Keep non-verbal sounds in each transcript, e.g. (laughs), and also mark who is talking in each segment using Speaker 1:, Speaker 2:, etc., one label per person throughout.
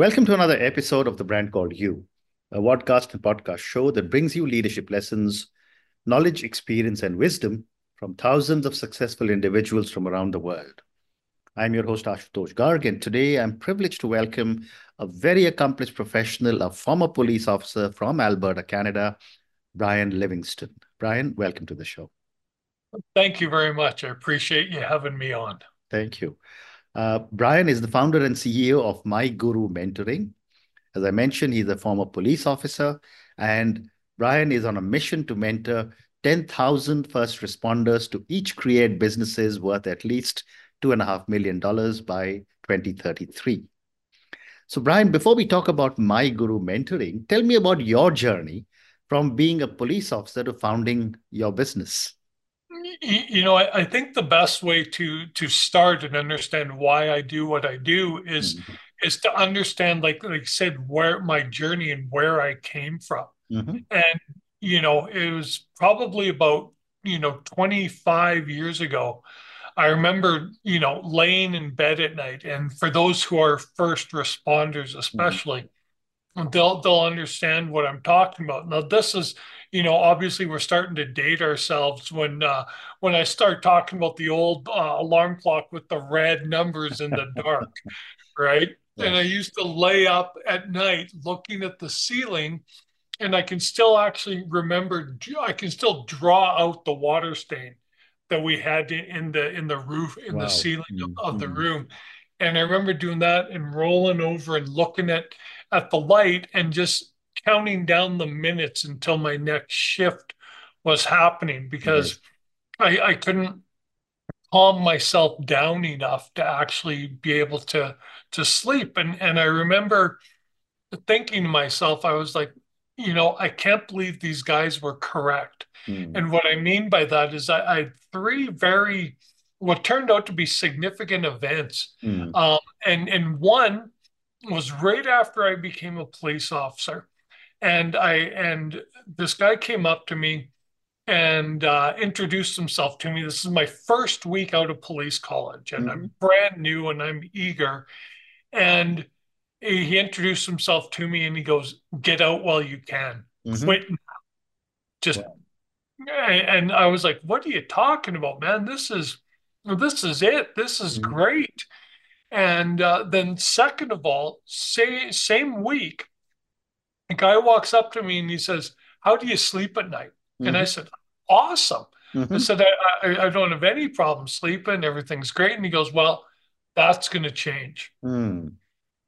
Speaker 1: Welcome to another episode of The Brand Called You, a podcast and podcast show that brings you leadership lessons, knowledge, experience, and wisdom from thousands of successful individuals from around the world. I'm your host, Ashutosh Garg, and today I'm privileged to welcome a very accomplished professional, a former police officer from Alberta, Canada, Brian Livingston. Brian, welcome to the show.
Speaker 2: Thank you very much. I appreciate you having me on.
Speaker 1: Thank you. Uh, Brian is the founder and CEO of MyGuru Mentoring. As I mentioned, he's a former police officer, and Brian is on a mission to mentor 10,000 first responders to each create businesses worth at least $2.5 million by 2033. So, Brian, before we talk about MyGuru Mentoring, tell me about your journey from being a police officer to founding your business
Speaker 2: you know I, I, think the best way to to start and understand why i do what i do is mm-hmm. is to understand like like I said where my journey and where i came from mm-hmm. and you know it was probably about you know 25 years ago i remember you know laying in bed at night and for those who are first responders especially mm-hmm. they'll they'll understand what i'm talking about now this is you know, obviously we're starting to date ourselves when uh, when I start talking about the old uh, alarm clock with the red numbers in the dark, (laughs) right? Yes. And I used to lay up at night looking at the ceiling, and I can still actually remember. I can still draw out the water stain that we had in the in the roof in wow. the ceiling mm-hmm. of, of the room, and I remember doing that and rolling over and looking at at the light and just counting down the minutes until my next shift was happening because mm-hmm. I, I couldn't calm myself down enough to actually be able to to sleep. And and I remember thinking to myself, I was like, you know, I can't believe these guys were correct. Mm. And what I mean by that is I, I, had three very what turned out to be significant events. Mm. Um, and and one was right after I became a police officer and I and this guy came up to me and uh, introduced himself to me. This is my first week out of police college, and mm-hmm. I'm brand new and I'm eager. And he introduced himself to me, and he goes, "Get out while you can. Mm-hmm. Quit Just." And I was like, "What are you talking about, man? This is this is it. This is mm-hmm. great." And uh, then, second of all, say, same week, a guy walks up to me and he says, How do you sleep at night? Mm-hmm. And I mm-hmm. said, Awesome. Mm-hmm. I said, I, I, I, don't have any problem sleeping. Everything's great. And he goes, Well, that's going to change. Mm.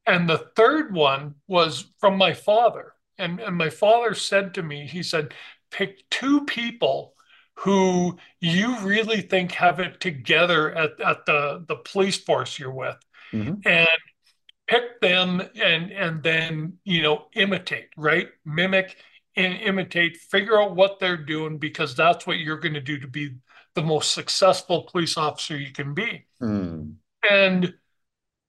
Speaker 2: And the third one was from my father. And, and my father said to me, He said, Pick two people who you really think have it together at, at the, the police force you're with. Mm-hmm. And pick them and and then you know imitate right mimic and imitate figure out what they're doing because that's what you're going to do to be the most successful police officer you can be mm. and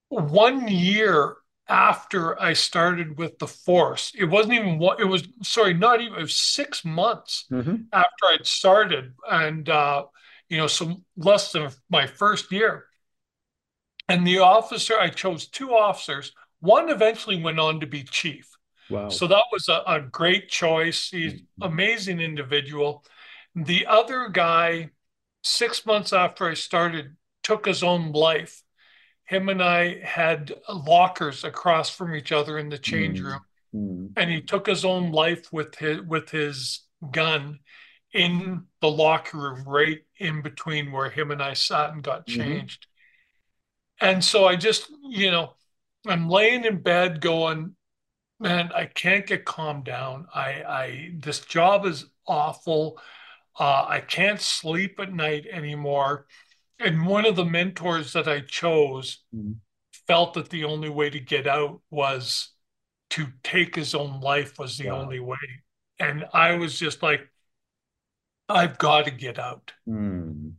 Speaker 2: one year after i started with the force it wasn't even what it was sorry not even it was six months mm-hmm. after i'd started and uh you know so less than my first year and the officer, I chose two officers. One eventually went on to be chief. Wow. So that was a, a great choice. He's mm-hmm. amazing individual. The other guy, six months after I started, took his own life. Him and I had lockers across from each other in the change mm-hmm. room. Mm-hmm. And he took his own life with his with his gun in the locker room, right in between where him and I sat and got mm-hmm. changed. And so I just, you know, I'm laying in bed going, man, I can't get calmed down. I, I, this job is awful. Uh, I can't sleep at night anymore. And one of the mentors that I chose mm-hmm. felt that the only way to get out was to take his own life was the wow. only way. And I was just like, I've got to get out. Mm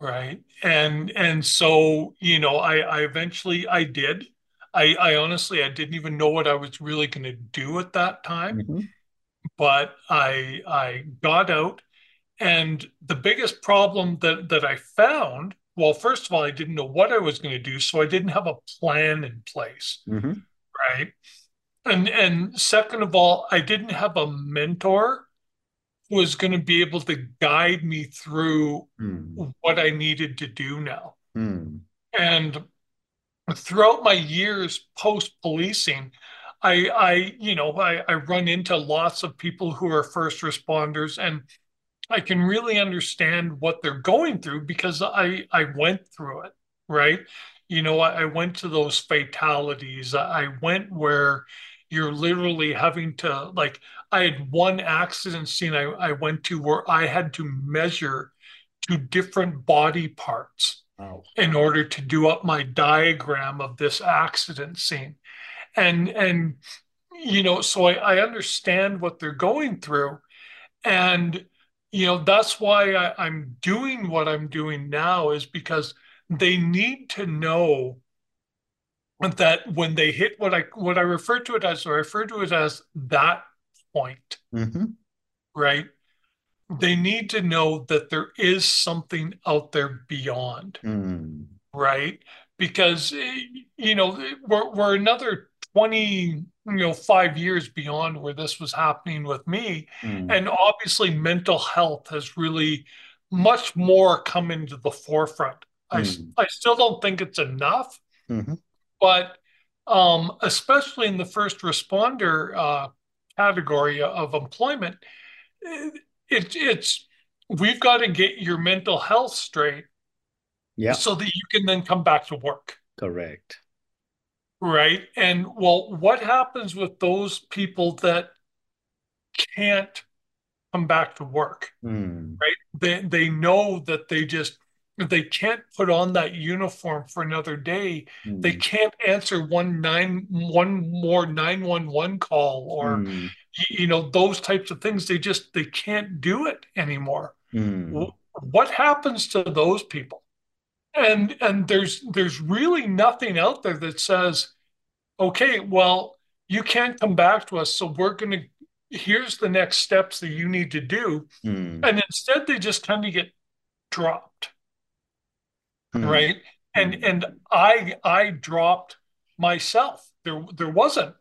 Speaker 2: right and and so you know i i eventually i did i i honestly i didn't even know what i was really going to do at that time mm-hmm. but i i got out and the biggest problem that that i found well first of all i didn't know what i was going to do so i didn't have a plan in place mm-hmm. Right. And and second of all, I didn't have a mentor was going to be able to guide me through
Speaker 1: Mm.
Speaker 2: what I needed to do now.
Speaker 1: Mm.
Speaker 2: And throughout my years post policing, I I you know I, I run into lots of people who are first responders and I can really understand what they're going through because I I went through it, right? You know, I, I went to those fatalities. I went where you're literally having to like I had one accident scene I, I went to where I had to measure two different body parts
Speaker 1: Wow.
Speaker 2: in order to do up my diagram of this accident scene. And and you know, so I, I understand what they're going through. And you know, that's why I, I'm doing what I'm doing now is because they need to know that when they hit what I what I refer to it as, or I refer to it as that point,
Speaker 1: hmm
Speaker 2: right? They need to know that there is something out there beyond.
Speaker 1: Mm.
Speaker 2: right? Because eh, you know we're we're another 20, you know, five years beyond where this was happening with me.
Speaker 1: Mm.
Speaker 2: And obviously mental health has really much more come into the forefront. I
Speaker 1: Mm.
Speaker 2: I still don't think it's enough,
Speaker 1: hmm
Speaker 2: but um, especially in the first responder uh, category of employment, it, it's we've got to get your mental health straight
Speaker 1: Yeah,
Speaker 2: so that you can then come back to work.
Speaker 1: correct.
Speaker 2: Right. And well, what happens with those people that can't come back to work?
Speaker 1: Mm.
Speaker 2: Right. They they know that they just they can't put on that uniform for another day. They
Speaker 1: Mm.
Speaker 2: can't answer one nine one more 911 call or
Speaker 1: Mm.
Speaker 2: you know those types of things. They just they can't do it anymore.
Speaker 1: Mm.
Speaker 2: What happens to those people? And and there's there's really nothing out there that says okay, well, you can't come back to us, so we're going to, here's the next steps that you need to do.
Speaker 1: Mm.
Speaker 2: And instead, they just kind of get dropped,
Speaker 1: Mm.
Speaker 2: right? And
Speaker 1: Mm.
Speaker 2: and I I dropped myself. There there wasn't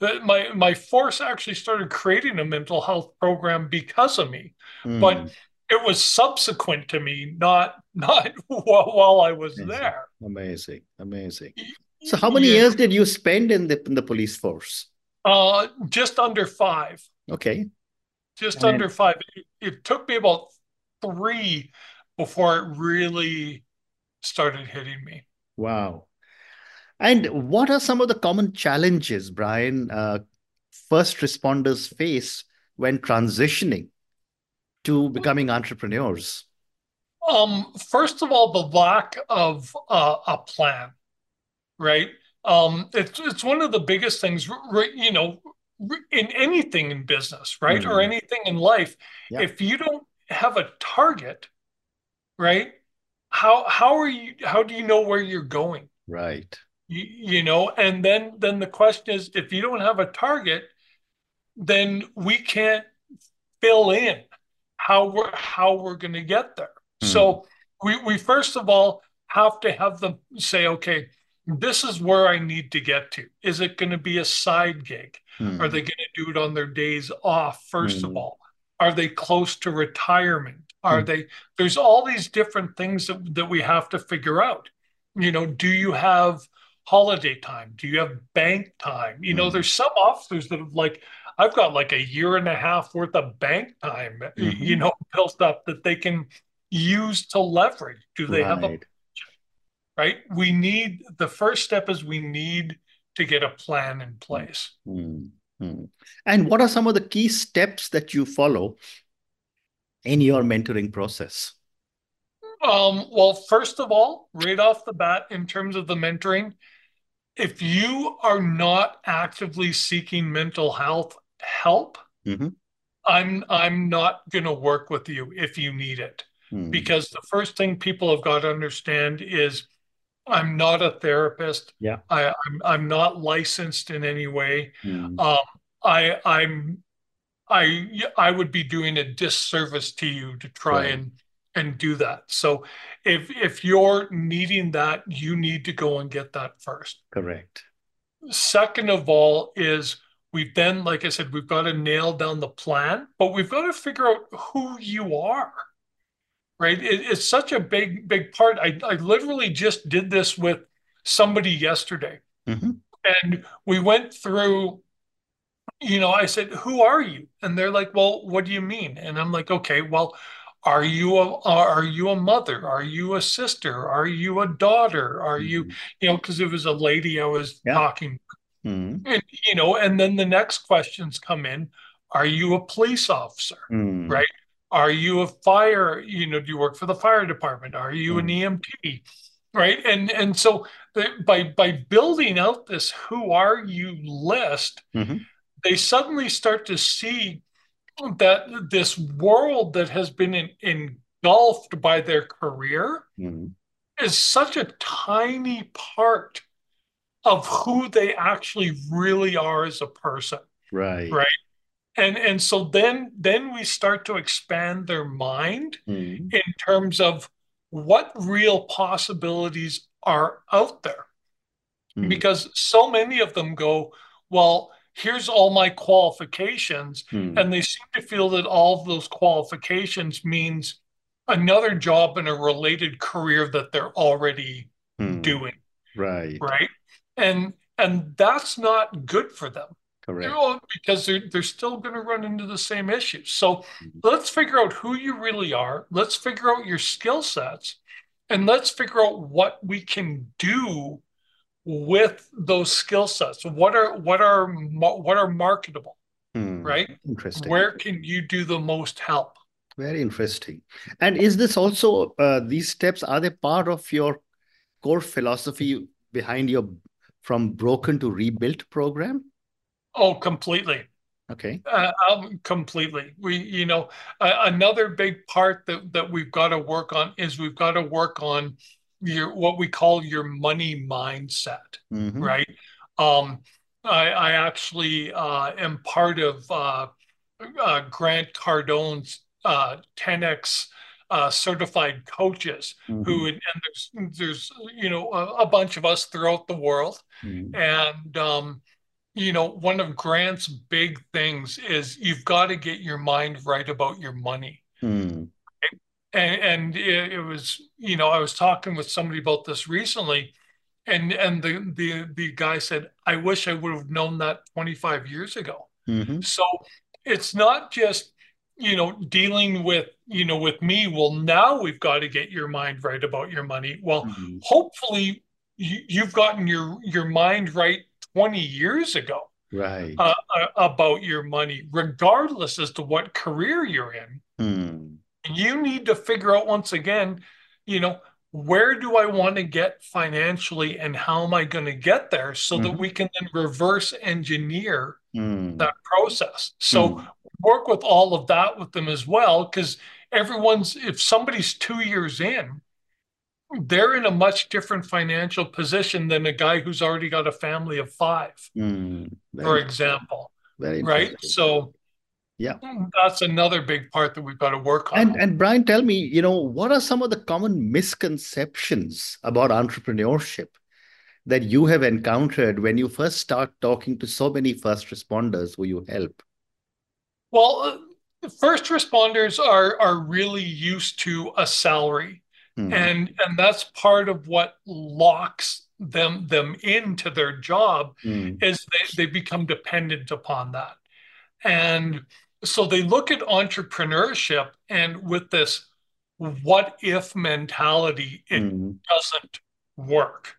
Speaker 2: my my force actually started creating a mental health program because of me, but
Speaker 1: Mm.
Speaker 2: it was subsequent to me, not not (laughs) while, while I was
Speaker 1: Amazing.
Speaker 2: there.
Speaker 1: Amazing. Amazing. So how many
Speaker 2: Yeah,
Speaker 1: years did you spend in the in the police force?
Speaker 2: uh, just under five.
Speaker 1: Okay.
Speaker 2: just
Speaker 1: And
Speaker 2: under five. It, it took me about three before it really started hitting me.
Speaker 1: wow. And what are some of the common challenges, Brian, uh, first responders face when transitioning to becoming entrepreneurs?
Speaker 2: Um, first of all, the lack of uh, a plan, right? Um, it's it's one of the biggest things, you know, in anything in business, right, or
Speaker 1: Mm.
Speaker 2: anything in life.
Speaker 1: Yeah.
Speaker 2: If you don't have a target, right, how how are you? How do you know where you're going?
Speaker 1: Right.
Speaker 2: You, you know, and then then the question is, if you don't have a target, then we can't fill in how we're how we're going to get there.
Speaker 1: Mm.
Speaker 2: So we we first of all have to have them say, okay, this is where I need to get to. Is it going to be a side gig? Are
Speaker 1: Mm.
Speaker 2: they going to do it on their days off, first of
Speaker 1: Mm.
Speaker 2: all? Are they close to retirement? Are
Speaker 1: Mm.
Speaker 2: they, there's all these different things that, that we have to figure out. You know, do you have holiday time? Do you have bank time? You know,
Speaker 1: Mm.
Speaker 2: there's some officers that have like, I've got like a year and a half worth of bank time, y- you know, (laughs) built up that they can use to leverage. Do they have a,
Speaker 1: Right.
Speaker 2: right? We need, the first step is we need to get a plan in place.
Speaker 1: Mm. Mm. And what are some of the key steps that you follow in your mentoring process?
Speaker 2: Um, well, first of all, right off the bat, in terms of the mentoring, if you are not actively seeking mental health help,
Speaker 1: Mhm.
Speaker 2: I'm I'm not going to work with you if you need it.
Speaker 1: Mm.
Speaker 2: Because the first thing people have got to understand is I'm not a therapist.
Speaker 1: Yeah.
Speaker 2: I, I'm I'm not licensed in any way.
Speaker 1: Mm.
Speaker 2: Um, I I'm I I would be doing a disservice to you to try
Speaker 1: Right.
Speaker 2: and and do that. So if if you're needing that, you need to go and get that first.
Speaker 1: Correct.
Speaker 2: second of all is we've then, like I said, we've got to nail down the plan, but we've got to figure out who you are. Right. It, it's such a big, big part. I, I literally just did this with somebody yesterday. Mm-hmm. And we went through, you know, I said, Who are you? And they're like, Well, what do you mean? And I'm like, Okay, well, are you a are you a mother are you a sister are you a daughter are you mm-hmm. you know because it was a lady i was yeah. talking Mm. And you know, and then the next questions come in: Are you a police officer? Mm. Right? Are you a fire? You know, do you work for the fire department? Are you an EMT? Right? And and so the, by by building out this "Who are you?" list, mm-hmm. They suddenly start to see that this world that has been in, engulfed by their career mm-hmm. is such a tiny part of who they actually really are as a person.
Speaker 1: Right.
Speaker 2: Right. And and so then then we start to expand their mind mm-hmm. in terms of what real possibilities are out there. Mm-hmm. Because so many of them go, well, here's all my qualifications. Mm-hmm. And they seem to feel that all of those qualifications means another job in a related career that they're already hmm. doing.
Speaker 1: Right.
Speaker 2: Right and and that's not good for them.
Speaker 1: Correct. You know,
Speaker 2: because they're they're still going to run into the same issues. So mm-hmm. let's figure out who you really are. Let's figure out your skill sets, and let's figure out what we can do with those skill sets. What are what are what are marketable, mm, right?
Speaker 1: Interesting.
Speaker 2: Where can you do the most help?
Speaker 1: Very interesting. And is this also uh, these steps? Are they part of your core philosophy behind your from broken to rebuilt program?
Speaker 2: Oh, completely.
Speaker 1: Okay.
Speaker 2: Uh, um, completely. We, you know, uh, another big part that that we've got to work on is we've got to work on your what we call your money mindset, mm-hmm. right? Um, I, I actually uh, am part of uh, uh, Grant Cardone's 10x uh, uh, certified coaches mm-hmm. who and there's there's you know a, a, bunch of us throughout the world mm-hmm. and um, you know one of grant's big things is you've got to get your mind right about your money mm-hmm. And, and it, it, was you know i was talking with somebody about this recently and and the the, the guy said i wish i would have known that 25 years ago mm-hmm. so it's not just you know dealing with you know with me well now we've got to get your mind right about your money well mm-hmm. hopefully you, have gotten your your mind right 20 years ago
Speaker 1: right
Speaker 2: uh, uh, about your money regardless as to what career you're in mm. You need to figure out once again you know where do i want to get financially and how am i going to get there so mm-hmm. that we can then reverse engineer mm. that process. So mm. work with all of that with them as well because everyone's if somebody's two years in they're in a much different financial position than a guy who's already got a family of five mm, for example right? so
Speaker 1: yeah.
Speaker 2: That's another big part that we've got to work on.
Speaker 1: And and brian tell me you know what are some of the common misconceptions about entrepreneurship that you have encountered when you first start talking to so many first responders who you help?
Speaker 2: Well, uh, first responders are are really used to a salary, mm-hmm. and and that's part of what locks them them into their job mm. is they, they become dependent upon that, and so they look at entrepreneurship and with this what if mentality it mm. doesn't work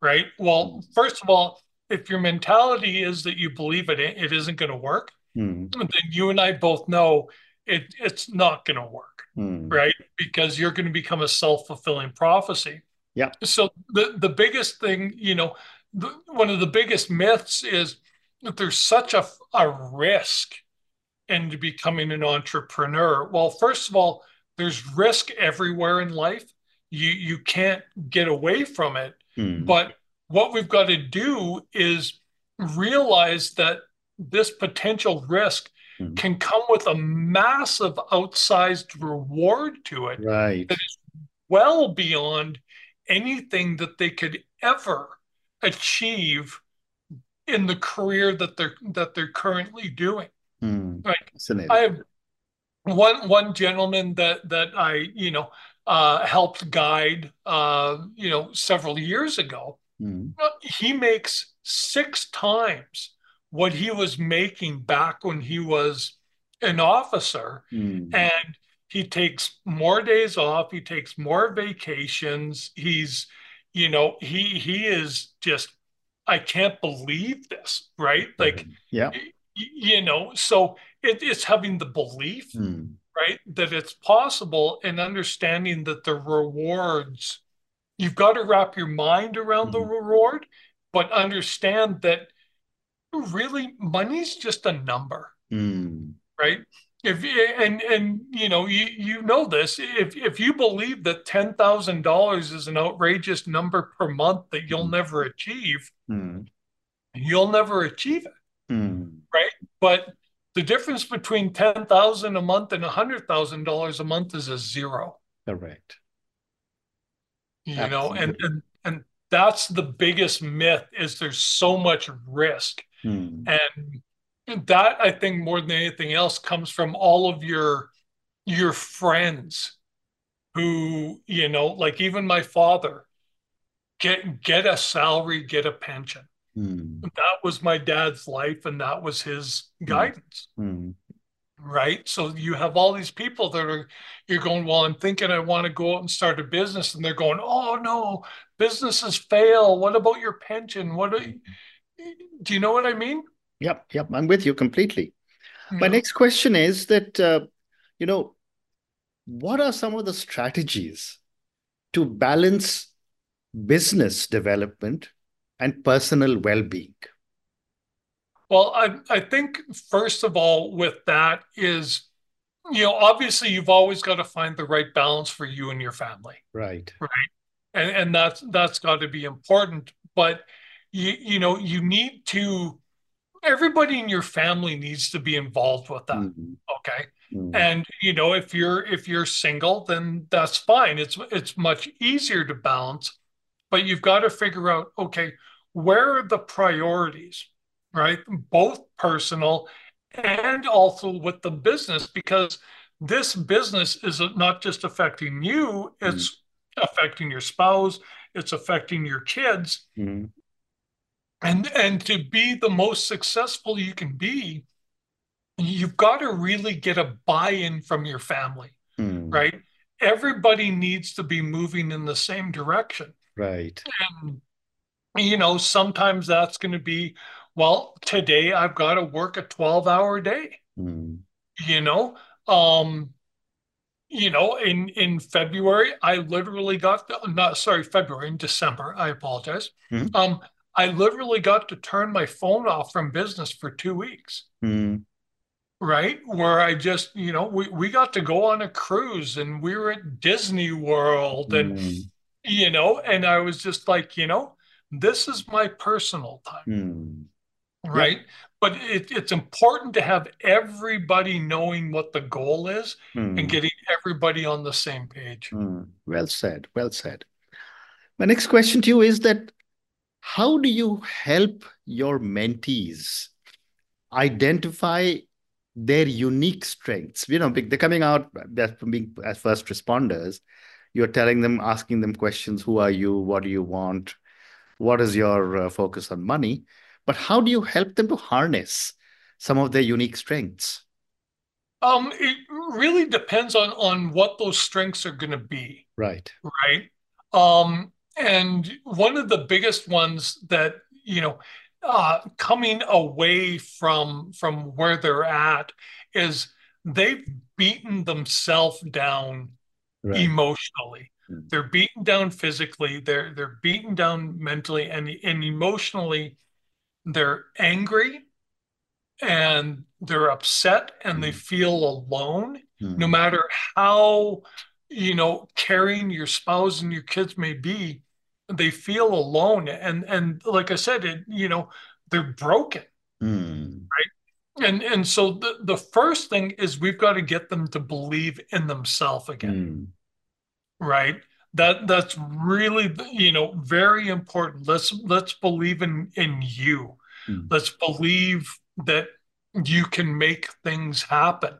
Speaker 2: right well first of all if your mentality is that you believe it it isn't going to work mm. then you and I both know it, it's not going to work, mm. right? Because you're going to become a self fulfilling prophecy.
Speaker 1: Yeah.
Speaker 2: So the the biggest thing, you know, the, one of the biggest myths is that there's such a a risk in becoming an entrepreneur. Well, first of all, there's risk everywhere in life. You you can't get away from it. Mm. But what we've got to do is realize that this potential risk mm-hmm. can come with a massive outsized reward to it
Speaker 1: right.
Speaker 2: that is well beyond anything that they could ever achieve in the career that they're that they're currently doing.
Speaker 1: Mm.
Speaker 2: Like I have one one gentleman that that I you know uh, helped guide uh, you know several years ago.
Speaker 1: Mm.
Speaker 2: He makes six times what he was making back when he was an officer,
Speaker 1: mm.
Speaker 2: and he takes more days off. He takes more vacations. He's you know he he is just I can't believe this, right? Like,
Speaker 1: yeah,
Speaker 2: you know, so it, it's having the belief,
Speaker 1: mm.
Speaker 2: right, that it's possible and understanding that the rewards, you've got to wrap your mind around mm. the hmm. reward, but understand that really money's just a number,
Speaker 1: mm.
Speaker 2: right? if and and you know you you know this if if you believe that ten thousand dollars is an outrageous number per month that you'll mm. never achieve,
Speaker 1: mm.
Speaker 2: you'll never achieve it,
Speaker 1: mm.
Speaker 2: right? But the difference between ten thousand a month and a hundred thousand dollars a month is a zero.
Speaker 1: Correct.
Speaker 2: You Absolutely. know, and and and that's the biggest myth is there's so much risk,
Speaker 1: hmm.
Speaker 2: and that I think more than anything else comes from all of your your friends who you know like even my father get get a salary get a pension
Speaker 1: mm.
Speaker 2: that was my dad's life and that was his hmm. guidance
Speaker 1: mm.
Speaker 2: right so you have all these people that are you're going well i'm thinking i want to go out and start a business and they're going oh no businesses fail what about your pension what do you, do you know what i mean
Speaker 1: Yep, yep, I'm with you completely. Yeah. My next question is that, uh, you know, what are some of the strategies to balance business development and personal well being?
Speaker 2: Well, I, I think, first of all, with that is, you know, obviously you've always got to find the right balance for you and your family.
Speaker 1: Right.
Speaker 2: Right. And, and that's that's got to be important. But you, you know, you need to everybody in your family needs to be involved with that
Speaker 1: mm-hmm.
Speaker 2: okay
Speaker 1: mm-hmm.
Speaker 2: and you know if you're if you're single then that's fine it's it's much easier to balance but you've got to figure out okay where are the priorities right? Both personal and also with the business because this business is not just affecting you it's mm-hmm. affecting your spouse it's affecting your kids.
Speaker 1: Mm-hmm.
Speaker 2: And and to be the most successful you can be you've got to really get a buy-in from your family
Speaker 1: mm.
Speaker 2: right? Everybody needs to be moving in the same direction.
Speaker 1: Right.
Speaker 2: And you know sometimes that's going to be well today i've got to work a 12 hour day
Speaker 1: mm.
Speaker 2: you know um you know in in february i literally got the, not sorry february in december i apologize
Speaker 1: mm.
Speaker 2: um I literally got to turn my phone off from business for two weeks.
Speaker 1: Mm.
Speaker 2: Right. Where I just, you know, we, we got to go on a cruise and we were at Disney World and,
Speaker 1: mm.
Speaker 2: you know, and I was just like, you know, this is my personal time.
Speaker 1: Mm.
Speaker 2: Right. But it, it's important to have everybody knowing what the goal is and
Speaker 1: hmm.
Speaker 2: getting everybody on the same page.
Speaker 1: Hmm. Well said. Well said. My next question to you is that how do you help your mentees identify their unique strengths? You know, they're coming out from being as first responders. You're telling them, asking them questions: Who are you? What do you want? What is your uh, focus on money? But how do you help them to harness some of their unique strengths?
Speaker 2: Um, it really depends on on what those strengths are going to be.
Speaker 1: Right.
Speaker 2: Right. Um, and one of the biggest ones that you know uh, coming away from from where they're at is they've beaten themselves down right. emotionally
Speaker 1: mm-hmm.
Speaker 2: they're beaten down physically they're they're beaten down mentally and and emotionally they're angry and they're upset and mm-hmm. they feel alone
Speaker 1: mm-hmm.
Speaker 2: no matter how you know caring your spouse and your kids may be they feel alone and and like i said it you know they're broken
Speaker 1: mm.
Speaker 2: right and and so the, the first thing is we've got to get them to believe in themselves again
Speaker 1: mm.
Speaker 2: Right that that's really you know very important let's let's believe in in you Mm. Let's believe that you can make things happen.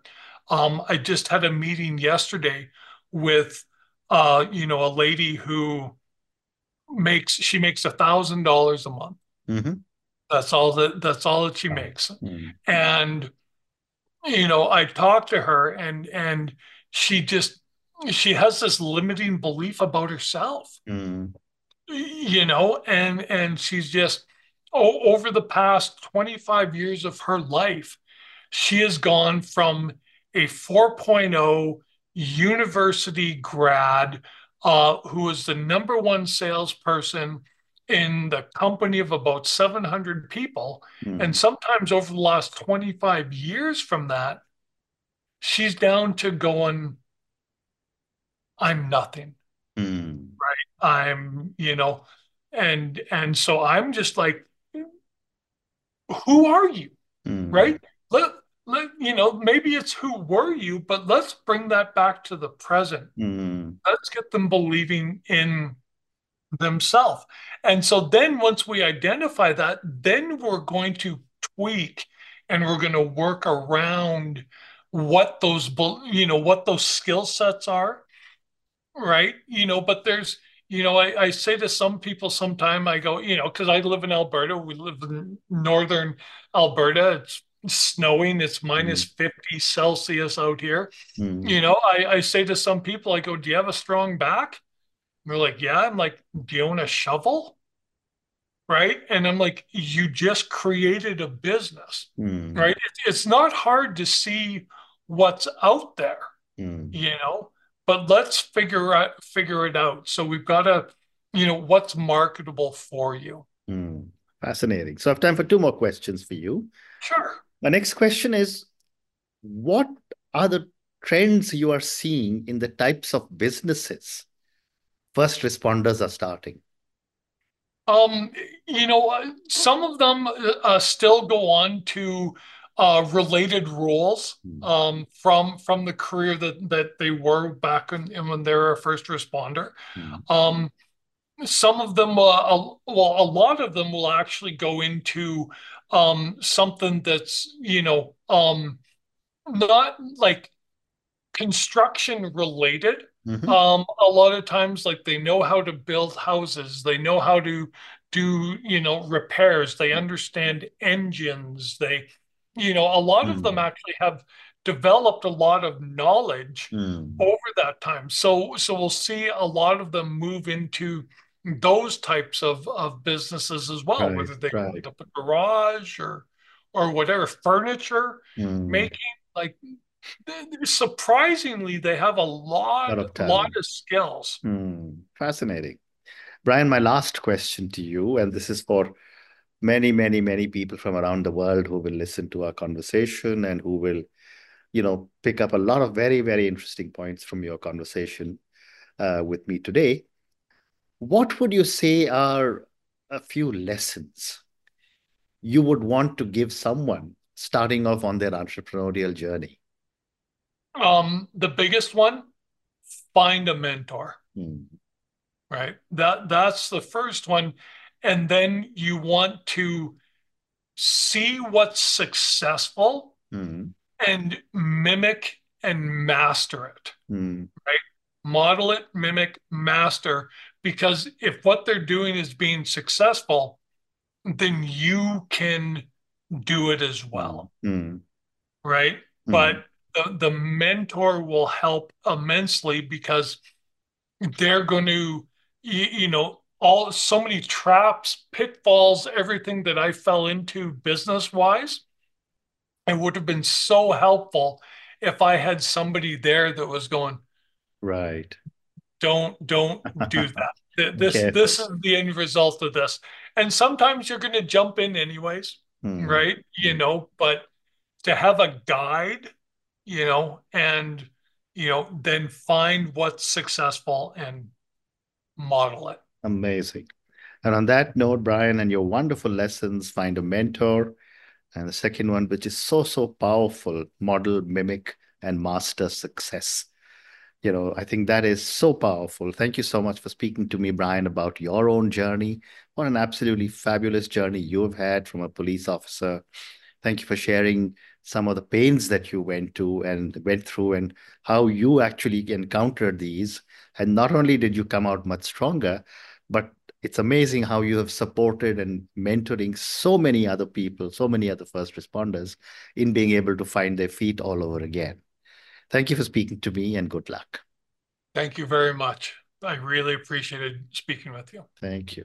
Speaker 2: Um, I just had a meeting yesterday with, uh, you know, a lady who makes she makes a thousand dollars a month. Mm-hmm. That's all that that's all that she makes, mm-hmm. and you know, I talked to her, and and she just she has this limiting belief about herself. Mm. You know, and and she's just oh, over the past 25 years of her life, she has gone from a 4.0 university grad uh, who was the number one salesperson in the company of about 700 people. Mm. And sometimes over the last 25 years from that, she's down to going, I'm nothing. Mm. Right. I'm, you know, and and so I'm just like, who are you? Mm. Right? Let let you know, maybe it's who were you, but let's bring that back to the present. Mm. Let's get them believing in themselves. And so then once we identify that, then we're going to tweak and we're going to work around what those you know what those skill sets are right you know but there's you know I, I say to some people sometime i go you know because i live in alberta we live in northern alberta it's snowing it's minus mm. 50 celsius out here mm. you know I, I say to some people i go do you have a strong back they're like, yeah. I'm like, do you own a shovel? Right. And I'm like, you just created a business. Mm. Right. It, it's not hard to see what's out there, mm. you know, but let's figure out figure it out. So we've got to, you know, what's marketable for you.
Speaker 1: Mm. Fascinating. So I have time for two more questions for you.
Speaker 2: Sure.
Speaker 1: The next question is what are the trends you are seeing in the types of businesses first responders are starting?
Speaker 2: Um, you know, some of them uh, still go on to uh, related roles hmm. um, from from the career that that they were back in, when they were a first responder. Mm. Um, some of them, uh, well, a lot of them will actually go into um, something that's you know um, not like construction related, Mm-hmm. Um, a lot of times, like they know how to build houses, they know how to do, you know, repairs, they understand engines, they, you know, a lot mm. of them mm. actually have developed a lot of knowledge mm. over that time. So, so we'll see a lot of them move into those types of, of businesses as well, right, whether they right. up a garage or, or whatever furniture mm. making, like surprisingly they have a lot, lot of, lot of skills
Speaker 1: hmm. fascinating brian my last question to you and this is for many many many people from around the world who will listen to our conversation and who will you know pick up a lot of very very interesting points from your conversation uh, with me today what would you say are a few lessons you would want to give someone starting off on their entrepreneurial journey
Speaker 2: um, the biggest one, find a mentor. Mm. Right. That that's the first one. And then you want to see what's successful mm. and mimic and master it. Mm. Right. Model it, mimic, master. Because if what they're doing is being successful, then you can do it as well. Mm. Right. But the, the mentor will help immensely because they're going to you, you know all so many traps pitfalls everything that i fell into business wise it would have been so helpful if i had somebody there that was going
Speaker 1: right
Speaker 2: don't don't do (laughs) that this okay. this is the end result of this and sometimes you're going to jump in anyways hmm. right you know but to have a guide you know, and you know, then find what's successful and model it.
Speaker 1: Amazing. And on that note, Brian, and your wonderful lessons, find a mentor. And the second one, which is so, so powerful, model, mimic, and master success. you know, I think that is so powerful. Thank you so much for speaking to me, Brian, about your own journey. What an absolutely fabulous journey you've had from a police officer. Thank you for sharing some of the pains that you went to and went through and how you actually encountered these. And not only did you come out much stronger, but it's amazing how you have supported and mentoring so many other people, so many other first responders in being able to find their feet all over again. Thank you for speaking to me and good luck.
Speaker 2: Thank you very much. I really appreciated speaking with you.
Speaker 1: Thank you.